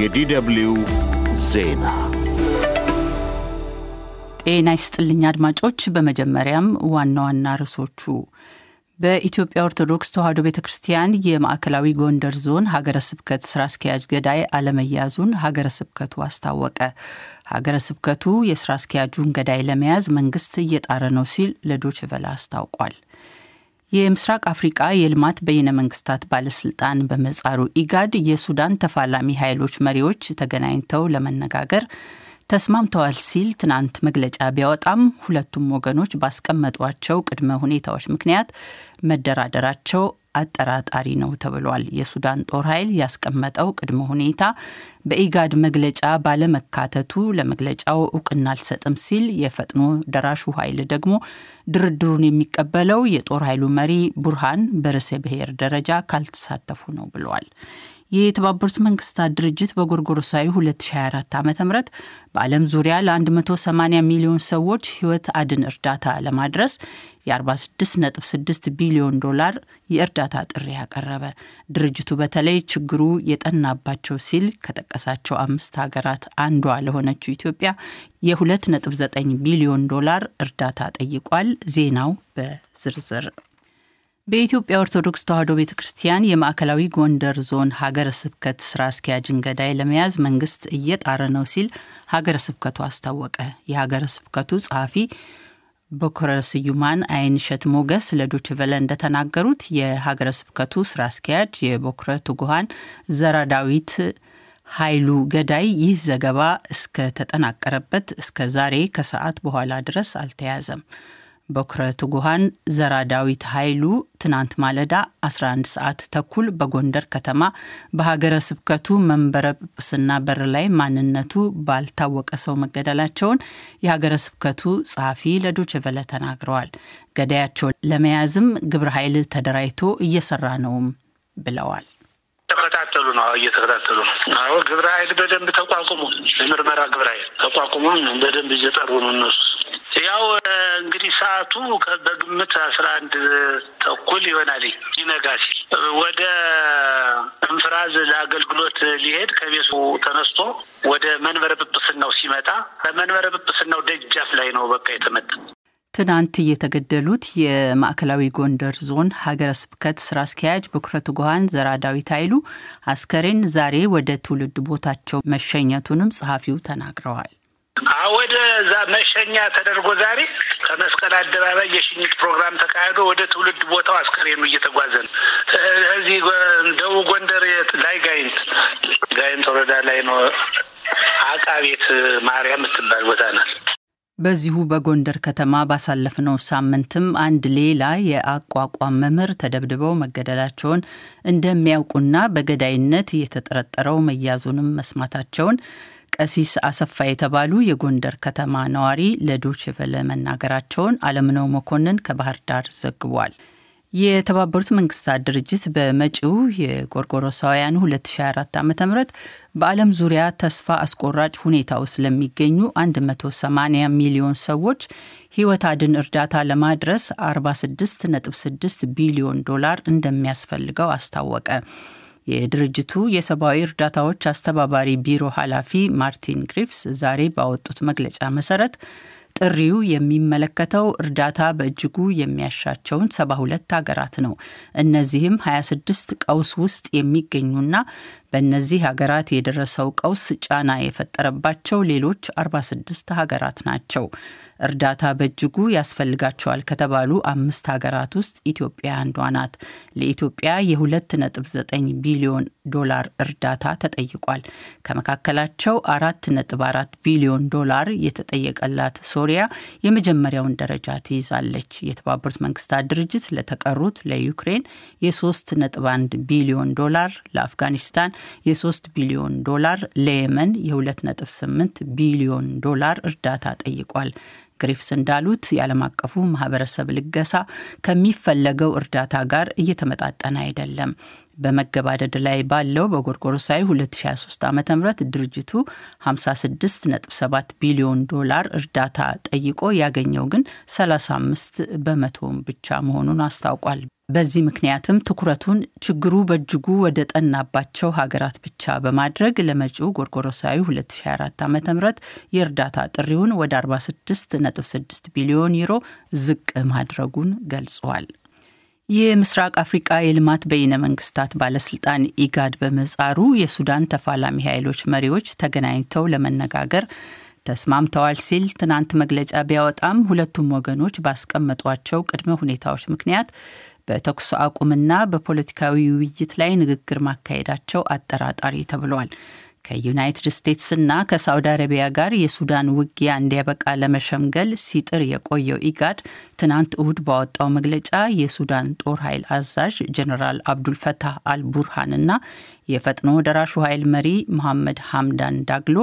የዲደብልዩ ዜና ጤና ይስጥልኝ አድማጮች። በመጀመሪያም ዋና ዋና ርዕሶቹ በኢትዮጵያ ኦርቶዶክስ ተዋሕዶ ቤተ ክርስቲያን የማዕከላዊ ጎንደር ዞን ሀገረ ስብከት ስራ አስኪያጅ ገዳይ አለመያዙን ሀገረ ስብከቱ አስታወቀ። ሀገረ ስብከቱ የስራ አስኪያጁን ገዳይ ለመያዝ መንግስት እየጣረ ነው ሲል ለዶይቼ ቬለ አስታውቋል። የምስራቅ አፍሪቃ የልማት በይነ መንግስታት ባለስልጣን በምህጻሩ ኢጋድ የሱዳን ተፋላሚ ኃይሎች መሪዎች ተገናኝተው ለመነጋገር ተስማምተዋል ሲል ትናንት መግለጫ ቢያወጣም ሁለቱም ወገኖች ባስቀመጧቸው ቅድመ ሁኔታዎች ምክንያት መደራደራቸው አጠራጣሪ ነው ተብሏል። የሱዳን ጦር ኃይል ያስቀመጠው ቅድመ ሁኔታ በኢጋድ መግለጫ ባለመካተቱ ለመግለጫው እውቅና አልሰጥም ሲል፣ የፈጥኖ ደራሹ ኃይል ደግሞ ድርድሩን የሚቀበለው የጦር ኃይሉ መሪ ቡርሃን በርዕሰ ብሔር ደረጃ ካልተሳተፉ ነው ብለዋል። የተባበሩት መንግስታት ድርጅት በጎርጎሮሳዊ 2024 ዓ ም በዓለም ዙሪያ ለ180 ሚሊዮን ሰዎች ህይወት አድን እርዳታ ለማድረስ የ46.6 ቢሊዮን ዶላር የእርዳታ ጥሪ ያቀረበ። ድርጅቱ በተለይ ችግሩ የጠናባቸው ሲል ከጠቀሳቸው አምስት ሀገራት አንዷ ለሆነችው ኢትዮጵያ የ2.9 ቢሊዮን ዶላር እርዳታ ጠይቋል። ዜናው በዝርዝር በኢትዮጵያ ኦርቶዶክስ ተዋሕዶ ቤተ ክርስቲያን የማዕከላዊ ጎንደር ዞን ሀገረ ስብከት ስራ አስኪያጅን ገዳይ ለመያዝ መንግስት እየጣረ ነው ሲል ሀገረ ስብከቱ አስታወቀ። የሀገረ ስብከቱ ጸሐፊ በኩረ ስዩማን አይንሸት ሞገስ ቬለ እንደተናገሩት የሀገረ ስብከቱ ስራ አስኪያጅ የበኩረ ትጉሃን ዘራዳዊት ኃይሉ ገዳይ ይህ ዘገባ እስከተጠናቀረበት እስከ ዛሬ ከሰዓት በኋላ ድረስ አልተያዘም። በኩረ ትጉሃን ዘራ ኃይሉ ትናንት ማለዳ 11 ሰዓት ተኩል በጎንደር ከተማ በሀገረ ስብከቱ መንበረ ጵጵስና በር ላይ ማንነቱ ባልታወቀ ሰው መገደላቸውን የሀገረ ስብከቱ ጸሐፊ ለዶይቼ ተናግረዋል። ገዳያቸው ለመያዝም ግብረ ኃይል ተደራጅቶ እየሰራ ነውም ብለዋል። ተከታተሉ ነው። እየተከታተሉ ነው። አዎ ግብረ ኃይል በደንብ ተቋቁሞ የምርመራ ግብረ ኃይል ተቋቁሞ በደንብ እየጠሩ ነው እነሱ ያው ሰዓቱ በግምት አስራ አንድ ተኩል ይሆናል ይነጋ ሲል ወደ እንፍራዝ ለአገልግሎት ሊሄድ ከቤቱ ተነስቶ ወደ መንበረ ጵጵስናው ሲመጣ ከመንበረ ጵጵስናው ደጃፍ ላይ ነው በቃ የተመታ። ትናንት የተገደሉት የማዕከላዊ ጎንደር ዞን ሀገረ ስብከት ስራ አስኪያጅ በኩረ ትጉሃን ዘራ ዳዊት ኃይሉ አስከሬን ዛሬ ወደ ትውልድ ቦታቸው መሸኘቱንም ጸሐፊው ተናግረዋል። ወደ ዛ መሸኛ ተደርጎ ዛሬ ከመስቀል አደባባይ የሽኝት ፕሮግራም ተካሂዶ ወደ ትውልድ ቦታው አስከሬኑ እየተጓዘ ነው። እዚህ ደቡብ ጎንደር ላይ ጋይንት ጋይንት ወረዳ ላይ ነው። አቃቤት ማርያም የምትባል ቦታ ናት። በዚሁ በጎንደር ከተማ ባሳለፍነው ሳምንትም አንድ ሌላ የአቋቋም መምህር ተደብድበው መገደላቸውን እንደሚያውቁና በገዳይነት የተጠረጠረው መያዙንም መስማታቸውን ቀሲስ አሰፋ የተባሉ የጎንደር ከተማ ነዋሪ ለዶይቼ ቬለ መናገራቸውን አለምነው መኮንን ከባህር ዳር ዘግቧል። የተባበሩት መንግስታት ድርጅት በመጪው የጎርጎሮሳውያኑ 2024 ዓ ም በዓለም ዙሪያ ተስፋ አስቆራጭ ሁኔታ ውስጥ ለሚገኙ 180 ሚሊዮን ሰዎች ህይወት አድን እርዳታ ለማድረስ 46.6 ቢሊዮን ዶላር እንደሚያስፈልገው አስታወቀ። የድርጅቱ የሰብአዊ እርዳታዎች አስተባባሪ ቢሮ ኃላፊ ማርቲን ግሪፍስ ዛሬ ባወጡት መግለጫ መሰረት ጥሪው የሚመለከተው እርዳታ በእጅጉ የሚያሻቸውን 72 ሀገራት ነው። እነዚህም 26 ቀውስ ውስጥ የሚገኙና በእነዚህ ሀገራት የደረሰው ቀውስ ጫና የፈጠረባቸው ሌሎች 46 ሀገራት ናቸው። እርዳታ በእጅጉ ያስፈልጋቸዋል ከተባሉ አምስት ሀገራት ውስጥ ኢትዮጵያ አንዷ ናት። ለኢትዮጵያ የ2.9 ቢሊዮን ዶላር እርዳታ ተጠይቋል። ከመካከላቸው 4.4 ቢሊዮን ዶላር የተጠየቀላት ሶሪያ የመጀመሪያውን ደረጃ ትይዛለች። የተባበሩት መንግስታት ድርጅት ለተቀሩት ለዩክሬን የ3.1 ቢሊዮን ዶላር፣ ለአፍጋኒስታን የ3 ቢሊዮን ዶላር፣ ለየመን የ2.8 ቢሊዮን ዶላር እርዳታ ጠይቋል። ግሪፍስ እንዳሉት የዓለም አቀፉ ማህበረሰብ ልገሳ ከሚፈለገው እርዳታ ጋር እየተመጣጠነ አይደለም። በመገባደድ ላይ ባለው በጎርጎሮሳዊ 2023 ዓ ም ድርጅቱ 56.7 ቢሊዮን ዶላር እርዳታ ጠይቆ ያገኘው ግን 35 በመቶውን ብቻ መሆኑን አስታውቋል። በዚህ ምክንያትም ትኩረቱን ችግሩ በእጅጉ ወደ ጠናባቸው ሀገራት ብቻ በማድረግ ለመጪው ጎርጎሮሳዊ 2024 ዓ ም የእርዳታ ጥሪውን ወደ 46.6 ቢሊዮን ዩሮ ዝቅ ማድረጉን ገልጿል። የምስራቅ አፍሪቃ የልማት በይነ መንግስታት ባለስልጣን ኢጋድ በምህጻሩ የሱዳን ተፋላሚ ኃይሎች መሪዎች ተገናኝተው ለመነጋገር ተስማምተዋል ሲል ትናንት መግለጫ ቢያወጣም ሁለቱም ወገኖች ባስቀመጧቸው ቅድመ ሁኔታዎች ምክንያት በተኩስ አቁምና በፖለቲካዊ ውይይት ላይ ንግግር ማካሄዳቸው አጠራጣሪ ተብሏል። ከዩናይትድ ስቴትስና ከሳውዲ አረቢያ ጋር የሱዳን ውጊያ እንዲያበቃ ለመሸምገል ሲጥር የቆየው ኢጋድ ትናንት እሁድ ባወጣው መግለጫ የሱዳን ጦር ኃይል አዛዥ ጀኔራል አብዱልፈታህ አልቡርሃንና የፈጥኖ ደራሹ ኃይል መሪ መሐመድ ሐምዳን ዳግሎ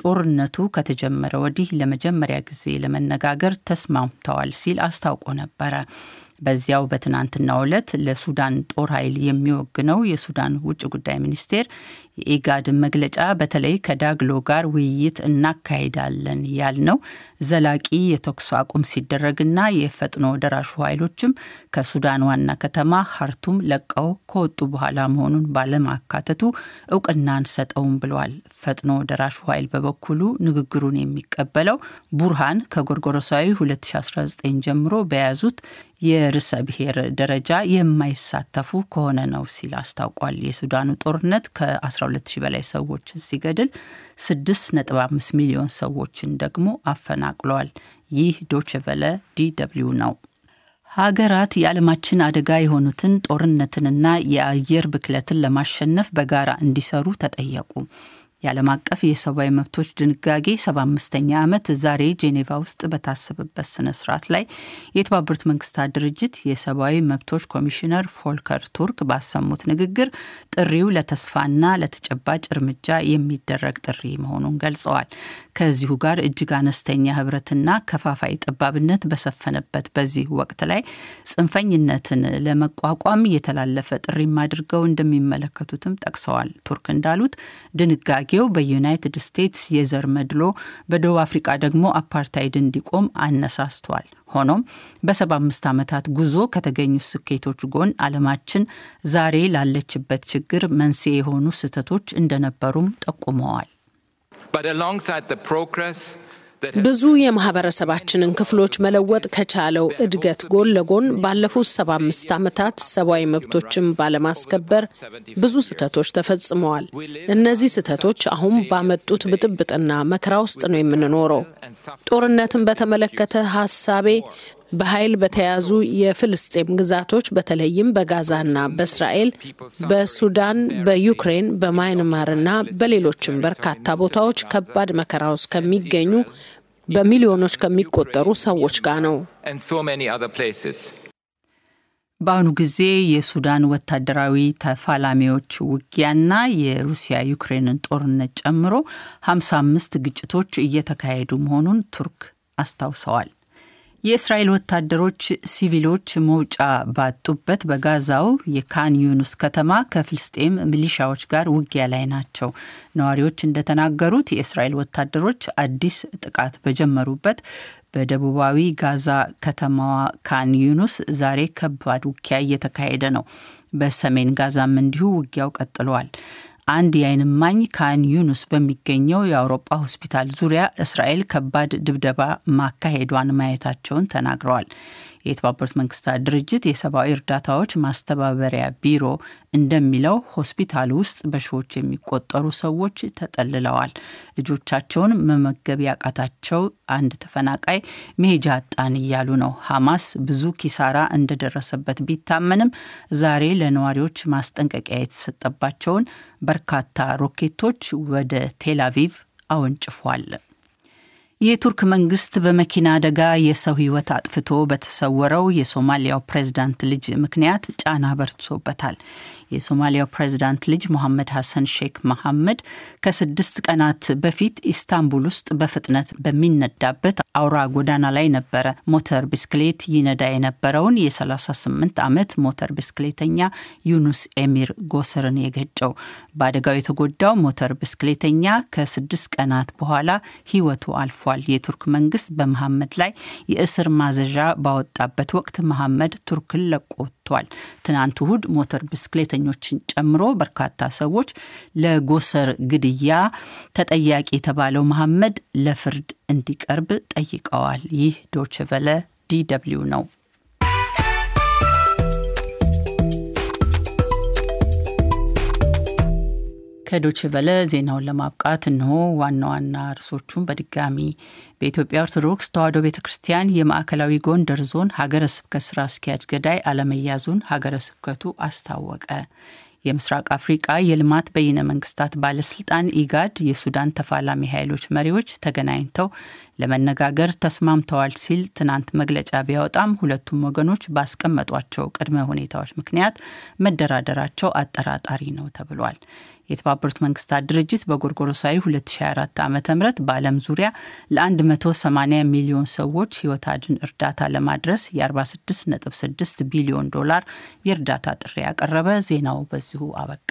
ጦርነቱ ከተጀመረ ወዲህ ለመጀመሪያ ጊዜ ለመነጋገር ተስማምተዋል ሲል አስታውቆ ነበረ። በዚያው በትናንትናው ዕለት ለሱዳን ጦር ኃይል የሚወግነው የሱዳን ውጭ ጉዳይ ሚኒስቴር የኢጋድን መግለጫ በተለይ ከዳግሎ ጋር ውይይት እናካሂዳለን ያልነው ዘላቂ የተኩስ አቁም ሲደረግና የፈጥኖ ደራሹ ኃይሎችም ከሱዳን ዋና ከተማ ሀርቱም ለቀው ከወጡ በኋላ መሆኑን ባለማካተቱ እውቅና አንሰጠውም ብለዋል። ፈጥኖ ደራሹ ኃይል በበኩሉ ንግግሩን የሚቀበለው ቡርሃን ከጎርጎሮሳዊ 2019 ጀምሮ በያዙት የርዕሰ ብሔር ደረጃ የማይሳተፉ ከሆነ ነው ሲል አስታውቋል። የሱዳኑ ጦርነት ከ12000 በላይ ሰዎችን ሲገድል 6.5 ሚሊዮን ሰዎችን ደግሞ አፈናቅሏል። ይህ ዶችቨለ DW ነው። ሀገራት የዓለማችን አደጋ የሆኑትን ጦርነትንና የአየር ብክለትን ለማሸነፍ በጋራ እንዲሰሩ ተጠየቁ። የዓለም አቀፍ የሰብአዊ መብቶች ድንጋጌ 75ኛ ዓመት ዛሬ ጄኔቫ ውስጥ በታሰበበት ስነ ስርዓት ላይ የተባበሩት መንግስታት ድርጅት የሰብአዊ መብቶች ኮሚሽነር ፎልከር ቱርክ ባሰሙት ንግግር ጥሪው ለተስፋና ለተጨባጭ እርምጃ የሚደረግ ጥሪ መሆኑን ገልጸዋል። ከዚሁ ጋር እጅግ አነስተኛ ህብረትና ከፋፋይ ጠባብነት በሰፈነበት በዚህ ወቅት ላይ ጽንፈኝነትን ለመቋቋም የተላለፈ ጥሪም አድርገው እንደሚመለከቱትም ጠቅሰዋል። ቱርክ እንዳሉት ድንጋጌ ው በዩናይትድ ስቴትስ የዘር መድሎ በደቡብ አፍሪቃ ደግሞ አፓርታይድ እንዲቆም አነሳስቷል። ሆኖም በ75 ዓመታት ጉዞ ከተገኙ ስኬቶች ጎን ዓለማችን ዛሬ ላለችበት ችግር መንስኤ የሆኑ ስህተቶች እንደነበሩም ጠቁመዋል። ብዙ የማህበረሰባችንን ክፍሎች መለወጥ ከቻለው እድገት ጎን ለጎን ባለፉት 75 ዓመታት ሰብአዊ መብቶችን ባለማስከበር ብዙ ስህተቶች ተፈጽመዋል። እነዚህ ስህተቶች አሁን ባመጡት ብጥብጥና መከራ ውስጥ ነው የምንኖረው። ጦርነትን በተመለከተ ሀሳቤ በኃይል በተያዙ የፍልስጤም ግዛቶች በተለይም በጋዛና በእስራኤል፣ በሱዳን፣ በዩክሬን፣ በማይንማርና በሌሎችም በርካታ ቦታዎች ከባድ መከራ ውስጥ ከሚገኙ በሚሊዮኖች ከሚቆጠሩ ሰዎች ጋር ነው። በአሁኑ ጊዜ የሱዳን ወታደራዊ ተፋላሚዎች ውጊያና የሩሲያ ዩክሬንን ጦርነት ጨምሮ 55 ግጭቶች እየተካሄዱ መሆኑን ቱርክ አስታውሰዋል። የእስራኤል ወታደሮች ሲቪሎች መውጫ ባጡበት በጋዛው የካን ዩኑስ ከተማ ከፍልስጤም ሚሊሻዎች ጋር ውጊያ ላይ ናቸው። ነዋሪዎች እንደተናገሩት የእስራኤል ወታደሮች አዲስ ጥቃት በጀመሩበት በደቡባዊ ጋዛ ከተማዋ ካን ዩኑስ ዛሬ ከባድ ውጊያ እየተካሄደ ነው። በሰሜን ጋዛም እንዲሁ ውጊያው ቀጥሏል። አንድ የዓይን እማኝ ካን ዩኑስ በሚገኘው የአውሮፓ ሆስፒታል ዙሪያ እስራኤል ከባድ ድብደባ ማካሄዷን ማየታቸውን ተናግረዋል። የተባበሩት መንግስታት ድርጅት የሰብአዊ እርዳታዎች ማስተባበሪያ ቢሮ እንደሚለው ሆስፒታል ውስጥ በሺዎች የሚቆጠሩ ሰዎች ተጠልለዋል። ልጆቻቸውን መመገብ ያቃታቸው አንድ ተፈናቃይ መሄጃ አጣን እያሉ ነው። ሐማስ ብዙ ኪሳራ እንደደረሰበት ቢታመንም ዛሬ ለነዋሪዎች ማስጠንቀቂያ የተሰጠባቸውን በርካታ ሮኬቶች ወደ ቴል አቪቭ አወንጭፏል። የቱርክ መንግስት በመኪና አደጋ የሰው ሕይወት አጥፍቶ በተሰወረው የሶማሊያው ፕሬዝዳንት ልጅ ምክንያት ጫና በርትቶበታል። የሶማሊያው ፕሬዝዳንት ልጅ ሞሐመድ ሐሰን ሼክ መሐመድ ከስድስት ቀናት በፊት ኢስታንቡል ውስጥ በፍጥነት በሚነዳበት አውራ ጎዳና ላይ ነበረ ሞተር ብስክሌት ይነዳ የነበረውን የ38 ዓመት ሞተር ብስክሌተኛ ዩኑስ ኤሚር ጎስርን የገጨው። በአደጋው የተጎዳው ሞተር ብስክሌተኛ ከስድስት ቀናት በኋላ ህይወቱ አልፏል። የቱርክ መንግስት በመሐመድ ላይ የእስር ማዘዣ ባወጣበት ወቅት መሐመድ ቱርክን ለቆ ወጥቷል። ትናንት እሁድ ሞተር ብስክሌተኞችን ጨምሮ በርካታ ሰዎች ለጎሰር ግድያ ተጠያቂ የተባለው መሐመድ ለፍርድ እንዲቀርብ ጠይቀዋል። ይህ ዶችቨለ DW ነው። ከዶች ቨለ ዜናውን ለማብቃት እነሆ ዋና ዋና ርዕሶቹን በድጋሚ በኢትዮጵያ ኦርቶዶክስ ተዋሕዶ ቤተ ክርስቲያን የማዕከላዊ ጎንደር ዞን ሀገረ ስብከት ስራ አስኪያጅ ገዳይ አለመያዙን ሀገረ ስብከቱ አስታወቀ። የምስራቅ አፍሪቃ የልማት በይነ መንግስታት ባለስልጣን ኢጋድ የሱዳን ተፋላሚ ኃይሎች መሪዎች ተገናኝተው ለመነጋገር ተስማምተዋል ሲል ትናንት መግለጫ ቢያወጣም ሁለቱም ወገኖች ባስቀመጧቸው ቅድመ ሁኔታዎች ምክንያት መደራደራቸው አጠራጣሪ ነው ተብሏል። የተባበሩት መንግስታት ድርጅት በጎርጎሮሳዊ 2024 ዓ ም በዓለም ዙሪያ ለ180 ሚሊዮን ሰዎች ህይወት አድን እርዳታ ለማድረስ የ46.6 ቢሊዮን ዶላር የእርዳታ ጥሪ ያቀረበ። ዜናው በዚሁ አበቃ።